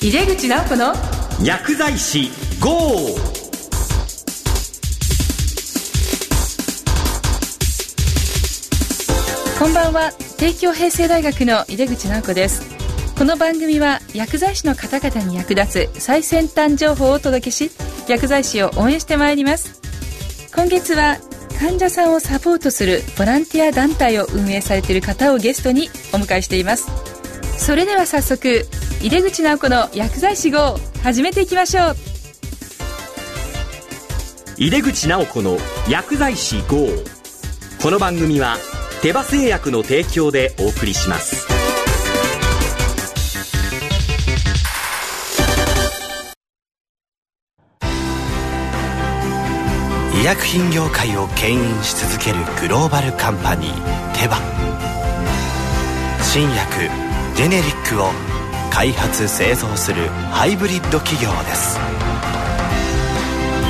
井出口直子の薬剤師 GO! こんばんは。帝京平成大学の井出口直子です。この番組は薬剤師の方々に役立つ最先端情報をお届けし薬剤師を応援してまいります。今月は患者さんをサポートするボランティア団体を運営されている方をゲストにお迎えしていますそれでは早速井出口直子の薬剤師号始めていきましょう。井出口直子の薬剤師 GO! この番組は手羽製薬の提供でお送りします。医薬品業界を牽引し続けるグローバルカンパニーテバ。新薬ジェネリックを開発製造するハイブリッド企業です。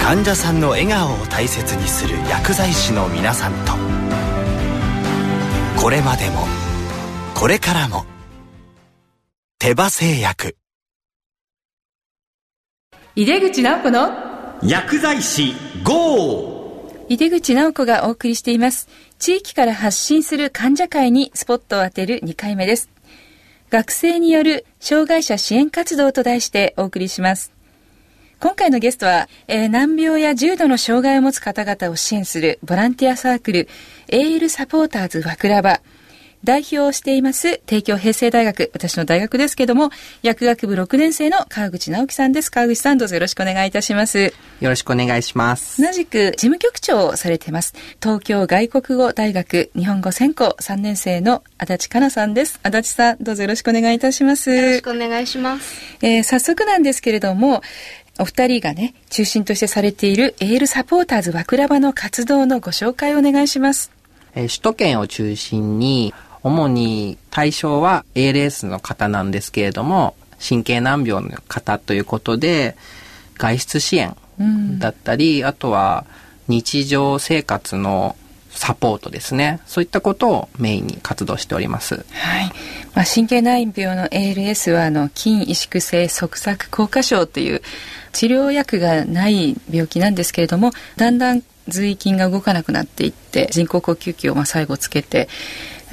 患者さんの笑顔を大切にする薬剤師の皆さんと。これまでもこれからも手羽製薬。井出口直子の薬剤師 GO! 井出口直子がお送りしています。地域から発信する患者会にスポットを当てる2回目です学生による障害者支援活動と題してお送りします。今回のゲストは、えー、難病や重度の障害を持つ方々を支援するボランティアサークルエールサポーターズ和倉場代表をしています帝京平成大学私の大学ですけども薬学部6年生の川口直樹さんです。川口さんどうぞよろしくお願いいたします。よろしくお願いします。同じく事務局長をされてます東京外国語大学日本語専攻3年生の足立香奈さんです。足立さんどうぞよろしくお願いいたします。よろしくお願いします、えー、早速なんですけれどもお二人がね中心としてされているエールサポーターズ和倉場の活動のご紹介をお願いします、えー、首都圏を中心に主に対象は ALS の方なんですけれども、神経難病の方ということで、外出支援だったり、うん、あとは日常生活のサポートですね。そういったことをメインに活動しております。はい。まあ、神経難病の ALS は、あの、筋萎縮性側索硬化症という治療薬がない病気なんですけれども、だんだん髄筋が動かなくなっていって、人工呼吸器をまあ最後つけて、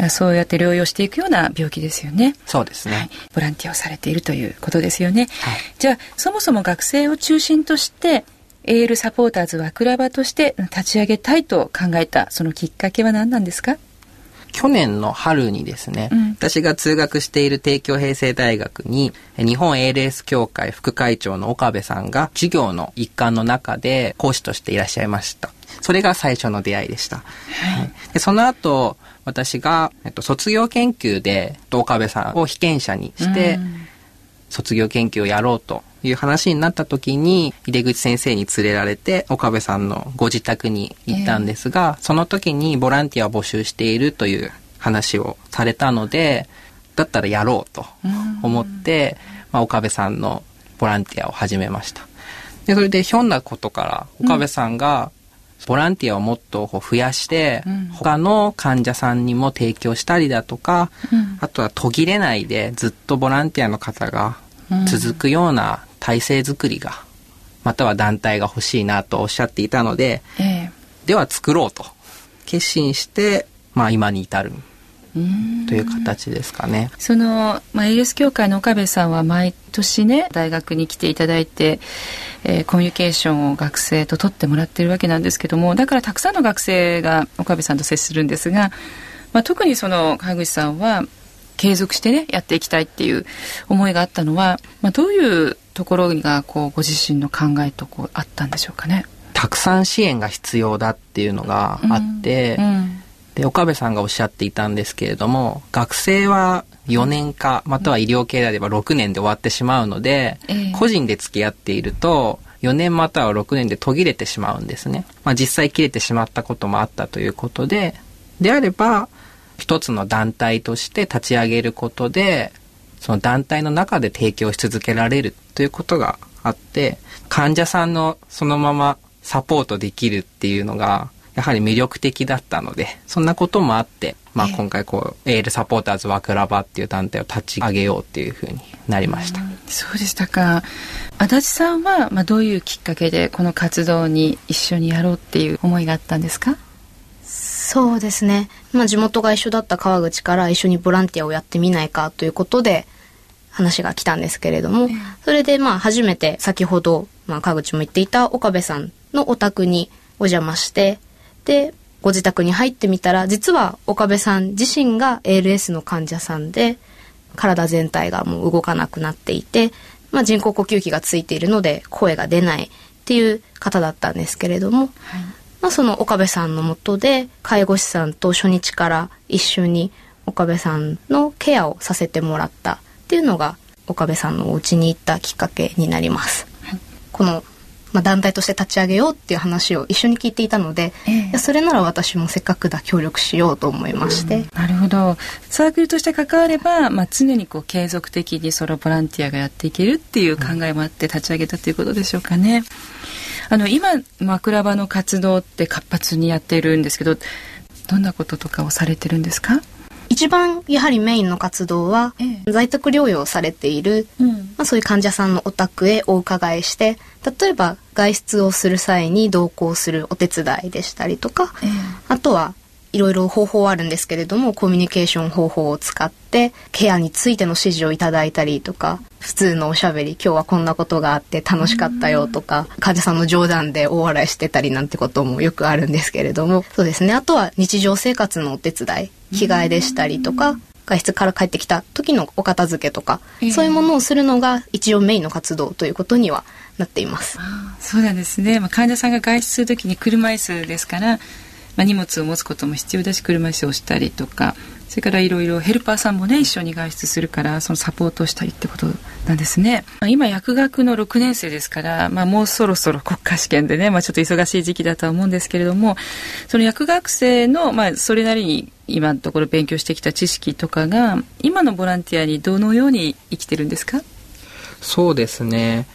そうやって療養していくような病気ですよね。そうですね。はい、ボランティアをされているということですよね。はい、じゃあ、そもそも学生を中心として、エールサポーターズ和倉場として立ち上げたいと考えた、そのきっかけは何なんですか？去年の春にですね、うん、私が通学している帝京平成大学に日本 ALS 協会副会長の岡部さんが授業の一環の中で講師としていらっしゃいました。それが最初の出会いでした。はい、でその後、私が、えっと、卒業研究で岡部さんを被験者にして、卒業研究をやろうという話になった時に、井出口先生に連れられて、岡部さんのご自宅に行ったんですが、えー、その時にボランティアを募集しているという話をされたので、だったらやろうと思って、まあ、岡部さんのボランティアを始めました。で、それでひょんなことから、岡部さんが、ボランティアをもっと増やして、うん、他の患者さんにも提供したりだとか、うん、あとは途切れないでずっとボランティアの方が続くような体制づくりが、または団体が欲しいなとおっしゃっていたので、えー、では作ろうと決心して、まあ今に至る。という形ですかね。その、まあ、ALS 協会の岡部さんは毎年ね、大学に来ていただいて、えー、コミュニケーションを学生と取ってもらってるわけなんですけども、だからたくさんの学生が岡部さんと接するんですが、まあ、特にその川口さんは、継続してね、やっていきたいっていう思いがあったのは、まあ、どういうところが、こう、ご自身の考えとこう、あったんでしょうかね。たくさん支援が必要だっていうのがあって、うんうんで、岡部さんがおっしゃっていたんですけれども、学生は4年か、または医療系であれば6年で終わってしまうので、えー、個人で付き合っていると、4年または6年で途切れてしまうんですね。まあ実際切れてしまったこともあったということで、であれば、一つの団体として立ち上げることで、その団体の中で提供し続けられるということがあって、患者さんのそのままサポートできるっていうのが、やはり魅力的だったので、そんなこともあって、まあ今回こう、エールサポーターズワクラバっていう団体を立ち上げようっていうふうになりました。そうでしたか。足立さんは、まあ、どういうきっかけでこの活動に一緒にやろうっていう思いがあったんですか？そうですね、まあ、地元が一緒だった川口から一緒にボランティアをやってみないかということで話が来たんですけれども、それでまあ初めて先ほど、まあ、川口も言っていた岡部さんのお宅にお邪魔してでご自宅に入ってみたら実は岡部さん自身が ALS の患者さんで体全体がもう動かなくなっていて、まあ、人工呼吸器がついているので声が出ないっていう方だったんですけれども、はい、まあ、その岡部さんのもとで介護士さんと初日から一緒に岡部さんのケアをさせてもらったっていうのが岡部さんのお家に行ったきっかけになります。はい、このまあ、団体として立ち上げようっていう話を一緒に聞いていたので、えー、それなら私もせっかくだ協力しようと思いまして、うん、なるほど。サークルとして関われば、まあ、常にこう継続的にソロボランティアがやっていけるっていう考えもあって立ち上げたということでしょうかね。あの今枕場の活動って活発にやっているんですけどどんなこととかをされてるんですか？一番やはりメインの活動は、ええ、在宅療養されている、うん、まあ、そういう患者さんのお宅へお伺いして例えば外出をする際に同行するお手伝いでしたりとか、え、あとはいろいろ方法はあるんですけれどもコミュニケーション方法を使ってケアについての指示をいただいたりとか普通のおしゃべり今日はこんなことがあって楽しかったよとか患者さんの冗談で大笑いしてたりなんてこともよくあるんですけれどもそうですねあとは日常生活のお手伝い着替えでしたりとか外出から帰ってきた時のお片付けとか、えー、そういうものをするのが一応メインの活動ということにはなっています。そうなんですね。まあ、患者さんが外出する時に車椅子ですから、まあ、荷物を持つことも必要だし車椅子をしたりとかそれからいろいろヘルパーさんもね一緒に外出するからそのサポートしたりってことなんですね、まあ、今薬学の6年生ですから、まあ、もうそろそろ国家試験でね、まあ、ちょっと忙しい時期だとは思うんですけれどもその薬学生の、まあ、それなりに今のところ勉強してきた知識とかが今のボランティアにどのように生きてるんですか？そうですね。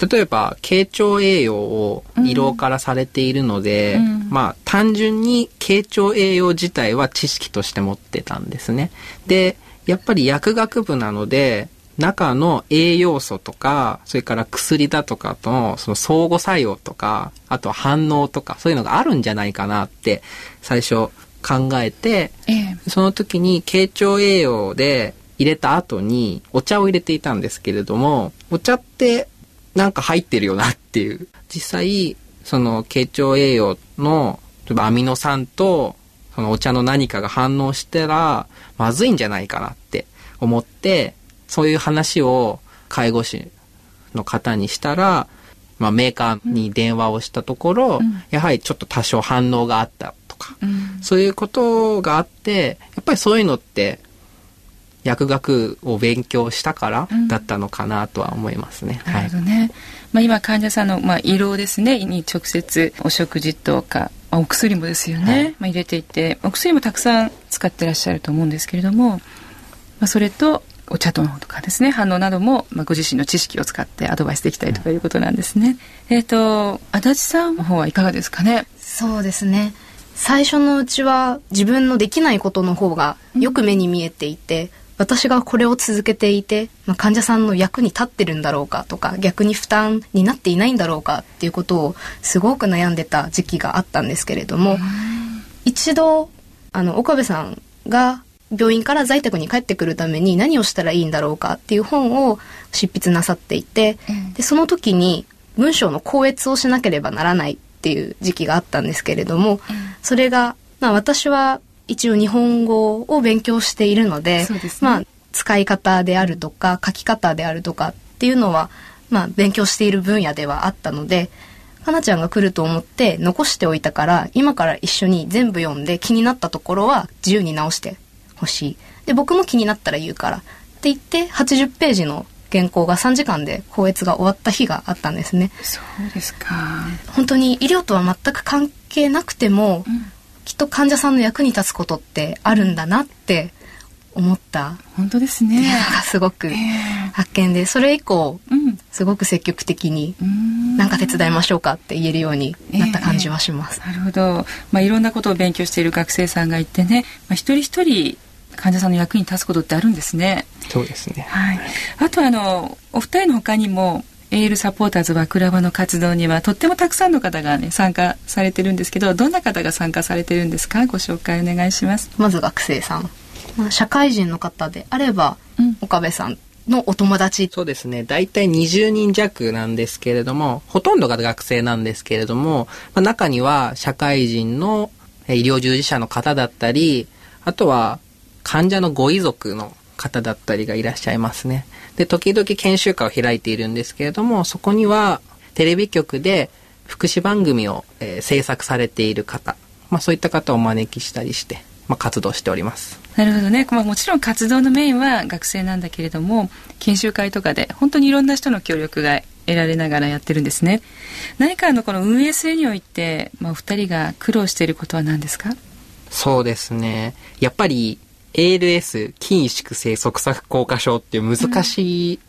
例えば傾聴栄養を胃ろうからされているので、うん、まあ単純に傾聴栄養自体は知識として持ってたんですね。で、やっぱり薬学部なので、中の栄養素とか、それから薬だとかとのその相互作用とか、あと反応とか、そういうのがあるんじゃないかなって最初考えて、ええ、その時に傾聴栄養で入れた後にお茶を入れていたんですけれども、お茶ってなんか入ってるよなっていう。実際、その傾聴栄養の、例えばアミノ酸と、そのお茶の何かが反応したら、まずいんじゃないかなって思って、そういう話を介護士の方にしたら、まあ、メーカーに電話をしたところ、うん、やはりちょっと多少反応があったとか、うん、そういうことがあって、やっぱりそういうのって薬学を勉強したからだったのかなとは思いますね。うん、なるほどね。まあ、今患者さんの、まあ、胃ろうですね。に直接お食事とか、まあ、お薬もですよね、はい、まあ、入れていてお薬もたくさん使ってらっしゃると思うんですけれども、まあ、それとお茶とかですね。反応なども、まあ、ご自身の知識を使ってアドバイスできたりとかい。うことなんですね。うん、えっ、ー、と足立さんの方はいかがですかね？そうですね。最初のうちは自分のできないことの方がよく目に見えていて、私がこれを続けていて、まあ、患者さんの役に立ってるんだろうかとか逆に負担になっていないんだろうかっていうことをすごく悩んでた時期があったんですけれども一度あの岡部さんが病院から在宅に帰ってくるために何をしたらいいんだろうかっていう本を執筆なさっていて、でその時に文章の校閲をしなければならないっていう時期があったんですけれども、それが、まあ、私は一応日本語を勉強しているので、ね、まあ使い方であるとか書き方であるとかっていうのは、まあ、勉強している分野ではあったのでかなちゃんが来ると思って残しておいたから今から一緒に全部読んで気になったところは自由に直してほしい。で僕も気になったら言うから。って言って80ページの原稿が3時間で校閲が終わった日があったんですね。そうですか。本当に医療とは全く関係なくても、うんきっと患者さんの役に立つことってあるんだなって思った本当ですねすごく発見でそれ以降、うん、すごく積極的に何か手伝いましょうかって言えるようになった感じはします。えー、なるほど、まあ、いろんなことを勉強している学生さんがいてね、まあ、一人一人患者さんの役に立つことってあるんですね。そうですね。はい。あとあの、お二人の他にも、エールサポーターズはクラブの活動にはとってもたくさんの方がね参加されてるんですけどどんな方が参加されてるんですか？ご紹介お願いします。まず学生さん、まあ、社会人の方であれば、うん。岡部さんのお友達。そうですね。大体20人弱なんですけれども、ほとんどが学生なんですけれども、まあ、中には社会人のえー医療従事者の方だったり、あとは患者のご遺族の方だったりがいらっしゃいますね。で、時々研修会を開いているんですけれども、そこにはテレビ局で福祉番組を、えー制作されている方、まあそういった方をお招きしたりして、まあ活動しております。なるほどね、まあ、もちろん活動のメインは学生なんだけれども研修会とかで本当にいろんな人の協力が得られながらやってるんですね何かあのこの運営するにおいて、まあ、お二人が苦労していることは何ですか？そうですね。やっぱり ALS 筋萎縮性側索硬化症っていう難しい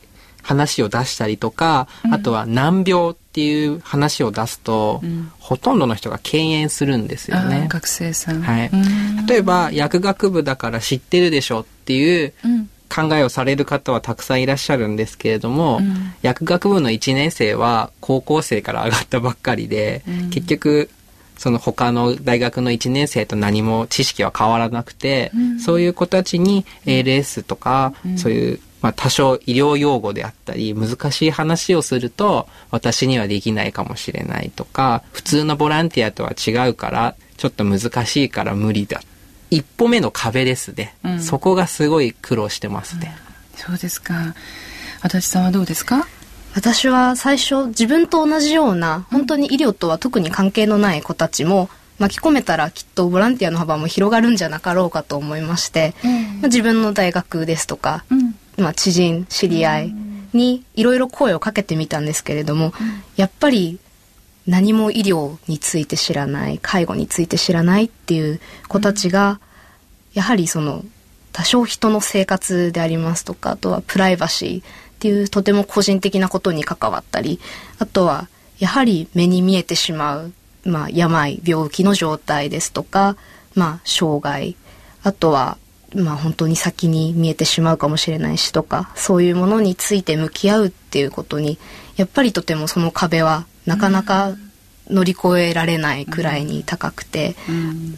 話を出したりとか、うん。あとは難病っていう話を出すと、うん。ほとんどの人が敬遠するんですよあねー。学生さん。はい。うん。例えば薬学部だから知ってるでしょっていううん。考えをされる方はたくさんいらっしゃるんですけれども、うん。薬学部の1年生は高校生から上がったばっかりで、うん。結局その他の大学の1年生と何も知識は変わらなくて、うん。そういう子たちに ALS とか、うん。そういう、まあ、多少医療用語であったり難しい話をすると私にはできないかもしれないとか普通のボランティアとは違うからちょっと難しいから無理だ。一歩目の壁ですね、うん。そこがすごい苦労してますね、そうですか。足立さんはどうですか？私は最初自分と同じような本当に医療とは特に関係のない子たちも巻き込めたらきっとボランティアの幅も広がるんじゃなかろうかと思いまして、まあ自分の大学ですとか、うん。まあ、知人知り合いにいろいろ声をかけてみたんですけれども、やっぱり何も医療について知らない介護について知らないっていう子たちが、やはりその多少人の生活でありますとかあとはプライバシーっていうとても個人的なことに関わったりあとはやはり目に見えてしまう、まあ、病病気の状態ですとか、まあ、障害あとはまあ本当に先に見えてしまうかもしれないしとかそういうものについて向き合うっていうことにやっぱりとてもその壁はなかなか乗り越えられないくらいに高くて、うん。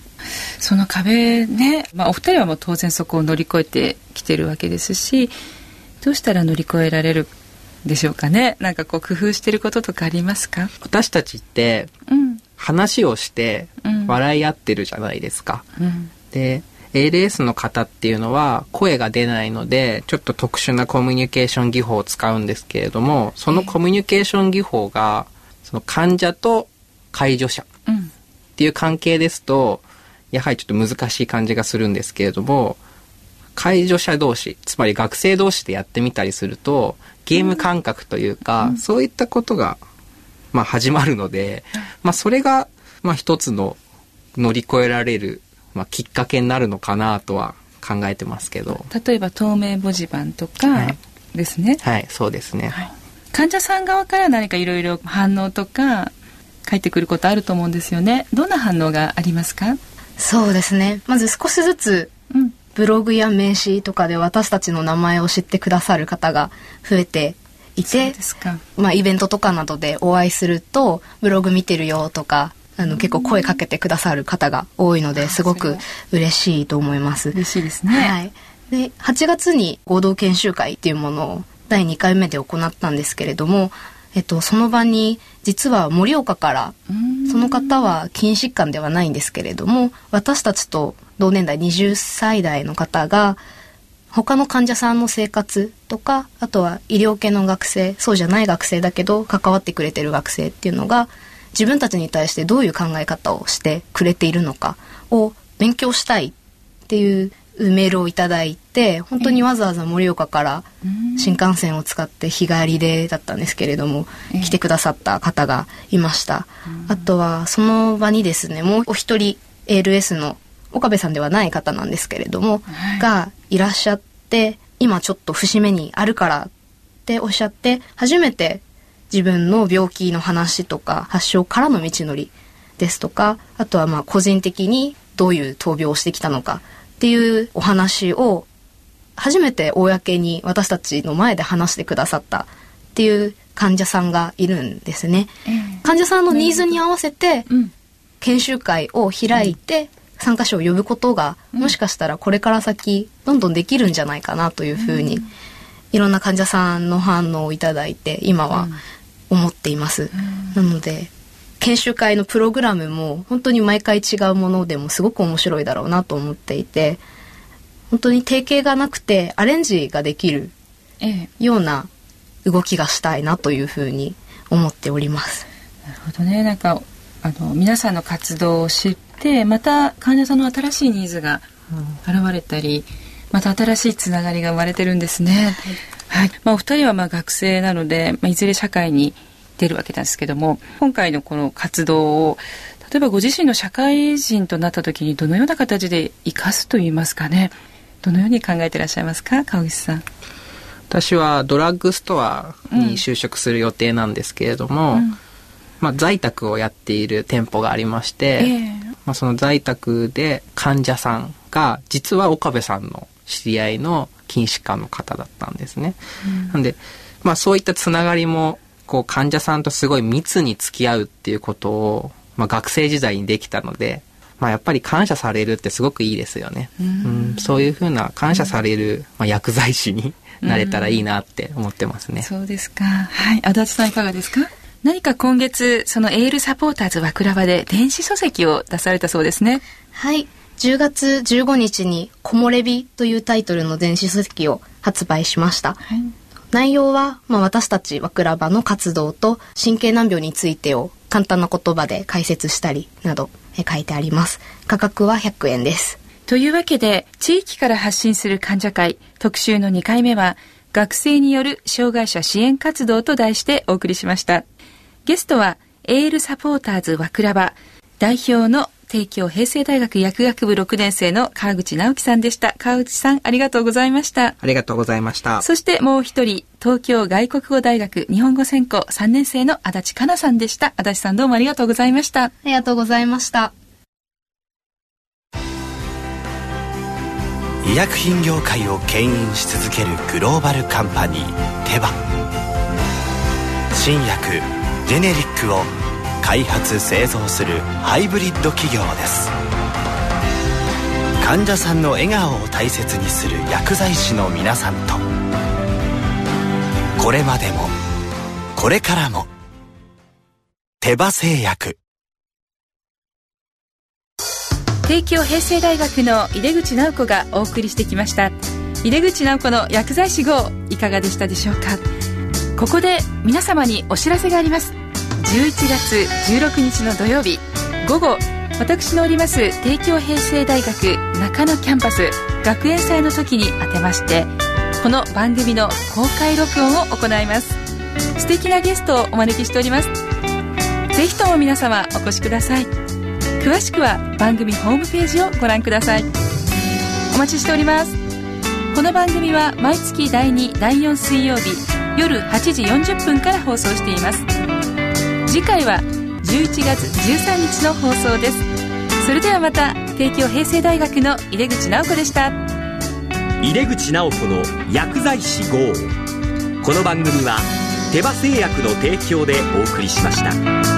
その壁ね、まあ、お二人はもう当然そこを乗り越えてきてるわけですしどうしたら乗り越えられるでしょうかね？なんかこう工夫してることとかありますか？私たちってうん。話をしてうん。笑い合ってるじゃないですか。うん。で ALS の方っていうのは声が出ないのでちょっと特殊なコミュニケーション技法を使うんですけれどもそのコミュニケーション技法がその患者と介助者うん。っていう関係ですとやはりちょっと難しい感じがするんですけれども介助者同士つまり学生同士でやってみたりするとゲーム感覚というか、そういったことが、まあ、始まるので、まあ、それが、まあ、一つの乗り越えられる、まあ、きっかけになるのかなとは考えてますけど。例えば透明文字盤とかはい。ですね、はいそうですね、はい。患者さん側から何かいろいろ反応とか返ってくることあると思うんですよね。どんな反応がありますか？そうですね。まず少しずつうんブログや名刺とかで私たちの名前を知ってくださる方が増えていてですか。まあ、イベントとかなどでお会いするとブログ見てるよとかあの結構声かけてくださる方が多いのですごく嬉しいと思います。嬉しいですね、はい、で8月に合同研修会っていうものを第2回目で行ったんですけれども、えっと、その場に実は盛岡からうん。その方は筋疾患ではないんですけれども私たちと同年代20歳代の方が他の患者さんの生活とかあとは医療系の学生そうじゃない学生だけど関わってくれてる学生っていうのが自分たちに対してどういう考え方をしてくれているのかを勉強したいっていうメールをいただいて本当にわざわざ盛岡から新幹線を使って日帰りでだったんですけれどもええ。来てくださった方がいました。あとはその場にですねもうお一人 ALS の岡部さんではない方なんですけれども、はい。がいらっしゃって今ちょっと節目にあるからっておっしゃって初めて自分の病気の話とか発症からの道のりですとかあとはまあ個人的にどういう闘病をしてきたのかっっていうお話を初めて公に私たちの前で話してくださったっていう患者さんがいるんですね。えー、患者さんのニーズに合わせて、研修会を開いて、参加者を呼ぶことが、もしかしたらこれから先どんどんできるんじゃないかなというふうに、いろんな患者さんの反応をいただいて今は思っています。なので研修会のプログラムも本当に毎回違うものでもすごく面白いだろうなと思っていて本当に定型がなくてアレンジができるような動きがしたいなというふうに思っております。なるほどねなんかあの皆さんの活動を知ってまた患者さんの新しいニーズが現れたり、また新しいつながりが生まれてるんですね。はい、はい、まあ、お二人はまあ学生なので、まあ、いずれ社会に出るわけなんですけども今回のこの活動を例えばご自身の社会人となった時にどのような形で生かすといいますかねどのように考えていらっしゃいますか川口さん。私はドラッグストアに就職する予定なんですけれども、うん、まあ、在宅をやっている店舗がありまして、えー、まあ、その在宅で患者さんが実は岡部さんの知り合いの筋疾患の方だったんですね。うん、なんで、まあ、そういったつながりもこう患者さんとすごい密に付き合うっていうことを、まあ、学生時代にできたので、まあ、やっぱり感謝されるってすごくいいですよね。うん、そういうふうな感謝される、まあ、薬剤師になれたらいいなって思ってますね。そうですか。はい。足立さんいかがですか？何か今月、そのエールサポーターズ和倉場で電子書籍を出されたそうですね。はい。10月15日に木漏れ日というタイトルの電子書籍を発売しました。はい内容は、まあ、私たち和倉場の活動と神経難病についてを簡単な言葉で解説したりなど書いてあります。価格は100円です。というわけで、地域から発信する患者会特集の2回目は、学生による障害者支援活動と題してお送りしました。ゲストは、エールサポーターズ和倉場代表の帝京平成大学薬学部6年生の川口直樹さんでした。川口さん、ありがとうございました。ありがとうございました。そしてもう一人、東京外国語大学日本語専攻3年生の足立香奈さんでした。足立さんどうもありがとうございました。ありがとうございました。医薬品業界を牽引し続けるグローバルカンパニーテバ新薬ジェネリックを開発製造するハイブリッド企業です。患者さんの笑顔を大切にする薬剤師の皆さんと。これまでもこれからも。手羽製薬。帝京平成大学の井出口直子がお送りしてきました。井出口直子の薬剤師号いかがでしたでしょうか？ここで皆様にお知らせがあります。11月16日の土曜日午後私のおります帝京平成大学中野キャンパス学園祭の時にあてましてこの番組の公開録音を行います。素敵なゲストをお招きしております。ぜひとも皆様お越しください。詳しくは番組ホームページをご覧ください。お待ちしております。この番組は毎月第2第4水曜日夜8時40分から放送しています。次回は11月13日の放送です。それではまた帝京平成大学の井出口直子でした。井出口直子の薬剤師号。この番組は手羽製薬の提供でお送りしました。